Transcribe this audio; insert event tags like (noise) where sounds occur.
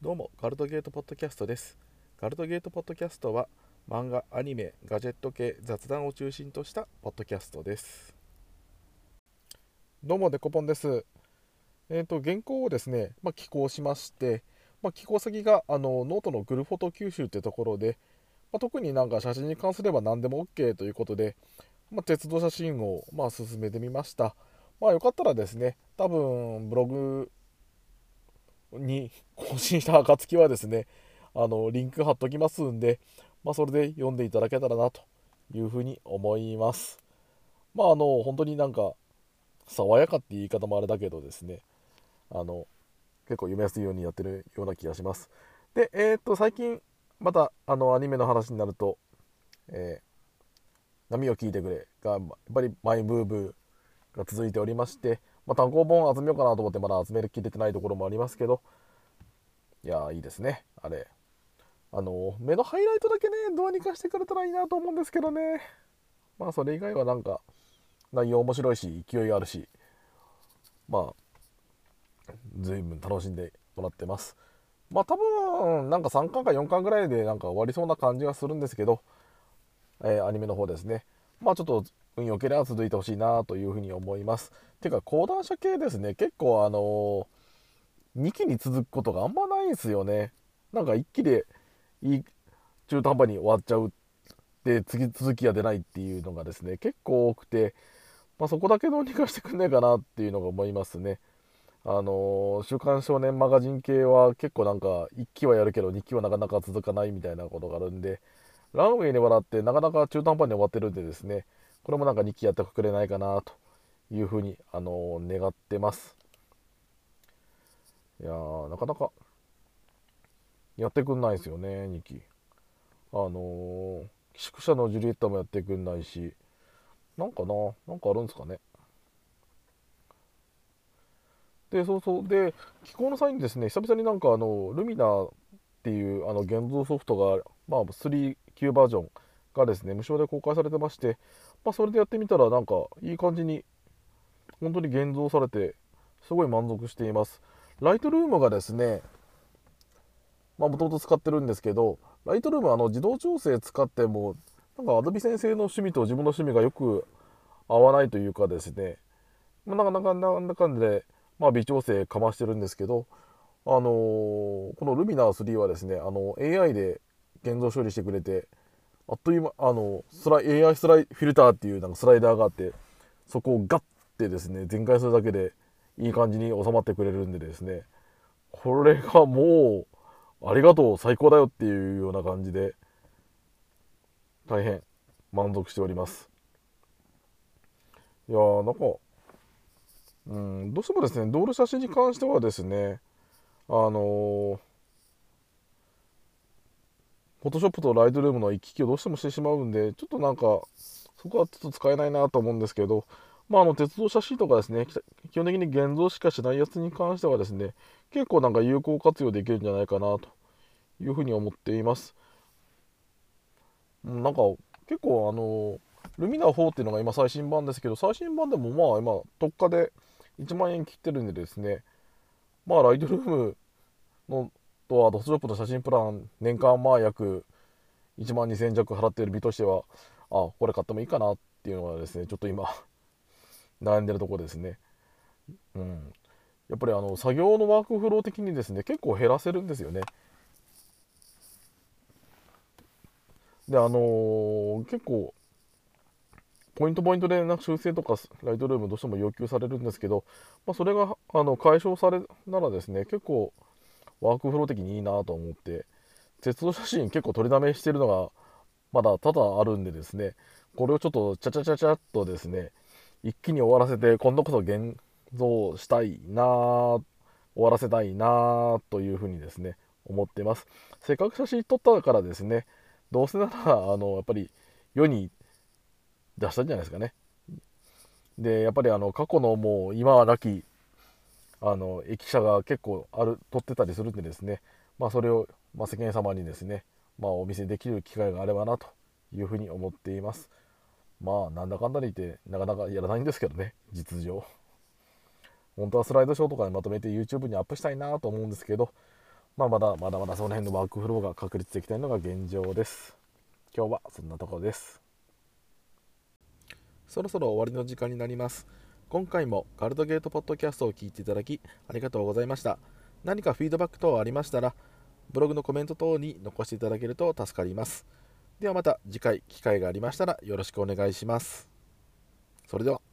どうもガルトゲートポッドキャストです。ガルトゲートポッドキャストは漫画アニメガジェット系雑談を中心としたポッドキャストです。どうもデコポンです。えっ、ー、と原稿をですねまあ、寄稿しましてまあ、寄稿先があのノートのグルフォト九州ってところで、まあ、特になんか写真に関すれば何でも OK ということで、ま鉄道写真をまあ進めてみました。まあよかったらですね多分ブログに更新した暁はですね、あの、リンク貼っときますんで、まあ、それで読んでいただけたらなというふうに思います。まあ、あの、本当になんか、爽やかって言い方もあれだけどですね、あの、結構読みやすいようにやってるような気がします。で、えー、っと、最近、また、あの、アニメの話になると、えー、波を聞いてくれが、やっぱりマイブーブーが続いておりまして、まあ、単行本集めようかなと思ってまだ集めるきれてないところもありますけど。いやいいですねあれ。あの目のハイライトだけねどうにかしてくれたらいいなと思うんですけどね。まあそれ以外はなんか内容面白いし勢いあるし。まあ随分楽しんでもらってます。まあ多分なんか3巻か4巻ぐらいでなんか終わりそうな感じがするんですけど、えー、アニメの方ですね。まあちょっと運良ければ続いてほしいなというふうに思います。てか講談社系ですね結構あの2期に続くことがあんまないんですよね。なんか1期でいい中途半端に終わっちゃうで次続きが出ないっていうのがですね結構多くて、まあ、そこだけどうにかしてくんねえかなっていうのが思いますね。あの週刊少年マガジン系は結構なんか1期はやるけど2期はなかなか続かないみたいなことがあるんでランウェイに笑ってなかなか中途半端に終わってるんでですねこれもなんか2期やってくれないかなというふうに、あのー、願ってます。いや、なかなかやってくんないですよね、2期。あのー、寄宿舎のジュリエッタもやってくんないし、なんかな、なんかあるんですかね。で、そうそう。で、寄稿の際にですね、久々になんかあの、ルミナっていうあの現像ソフトが、まあ、3級バージョンがですね、無償で公開されてまして、まあ、それでやってみたらなんかいい感じに本当に現像されてすごい満足しています。ライトルームがですねまもともと使ってるんですけどライトルームはあの自動調整使ってもなんかアドビ先生の趣味と自分の趣味がよく合わないというかですね、まあ、なかなかなんだかんで、まあ、微調整かましてるんですけどあのー、このルミナー3はですねあの AI で現像処理してくれてあっという間あのスライ AI スライフィルターっていうなんかスライダーがあってそこをガッてですね全開するだけでいい感じに収まってくれるんでですねこれがもうありがとう最高だよっていうような感じで大変満足しております。いやーなんかうんどうしてもですね道路写真に関してはですねあのーォトショップとライトルームの行き来をどうしてもしてしまうんで、ちょっとなんか、そこはちょっと使えないなと思うんですけど、まあ、あの鉄道写真とかですね、基本的に現像しかしないやつに関してはですね、結構なんか有効活用できるんじゃないかなというふうに思っています。なんか結構あの、ルミナ4っていうのが今最新版ですけど、最新版でもまあ今特価で1万円切ってるんでですね、まあライトルームのとはドスショップの写真プラン年間まあ約1万2000弱払っている身としてはあこれ買ってもいいかなっていうのはですねちょっと今 (laughs) 悩んでるとこですね。うん。やっぱりあの作業のワークフロー的にですね結構減らせるんですよね。であのー、結構ポイントポイントでな修正とかライトルームどうしても要求されるんですけど、まあ、それがあの解消されならですね結構ワークフロー的にいいなと思って鉄道写真結構取りだめしてるのがまだ多々あるんでですねこれをちょっとチャチャチャチャっとですね一気に終わらせて今度こそ現像したいな終わらせたいなというふうにですね思ってます。せっかく写真撮ったからですねどうせならあのやっぱり世に出したんじゃないですかね。でやっぱりあの過去のもう今は亡きあの駅舎が結構ある取ってたりするんでですね、まあ、それを、まあ、世間様にですね、まあ、お見せできる機会があればなというふうに思っています。まあなんだかんだで言ってなかなかやらないんですけどね実情。本当はスライドショーとかでまとめて YouTube にアップしたいなと思うんですけどまあ、まだまだまだその辺のワークフローが確立できないのが現状です。今日はそんなところです。そろそろ終わりの時間になります。今回もガルドゲートポッドキャストを聞いていただきありがとうございました。何かフィードバック等ありましたらブログのコメント等に残していただけると助かります。ではまた次回機会がありましたらよろしくお願いします。それでは。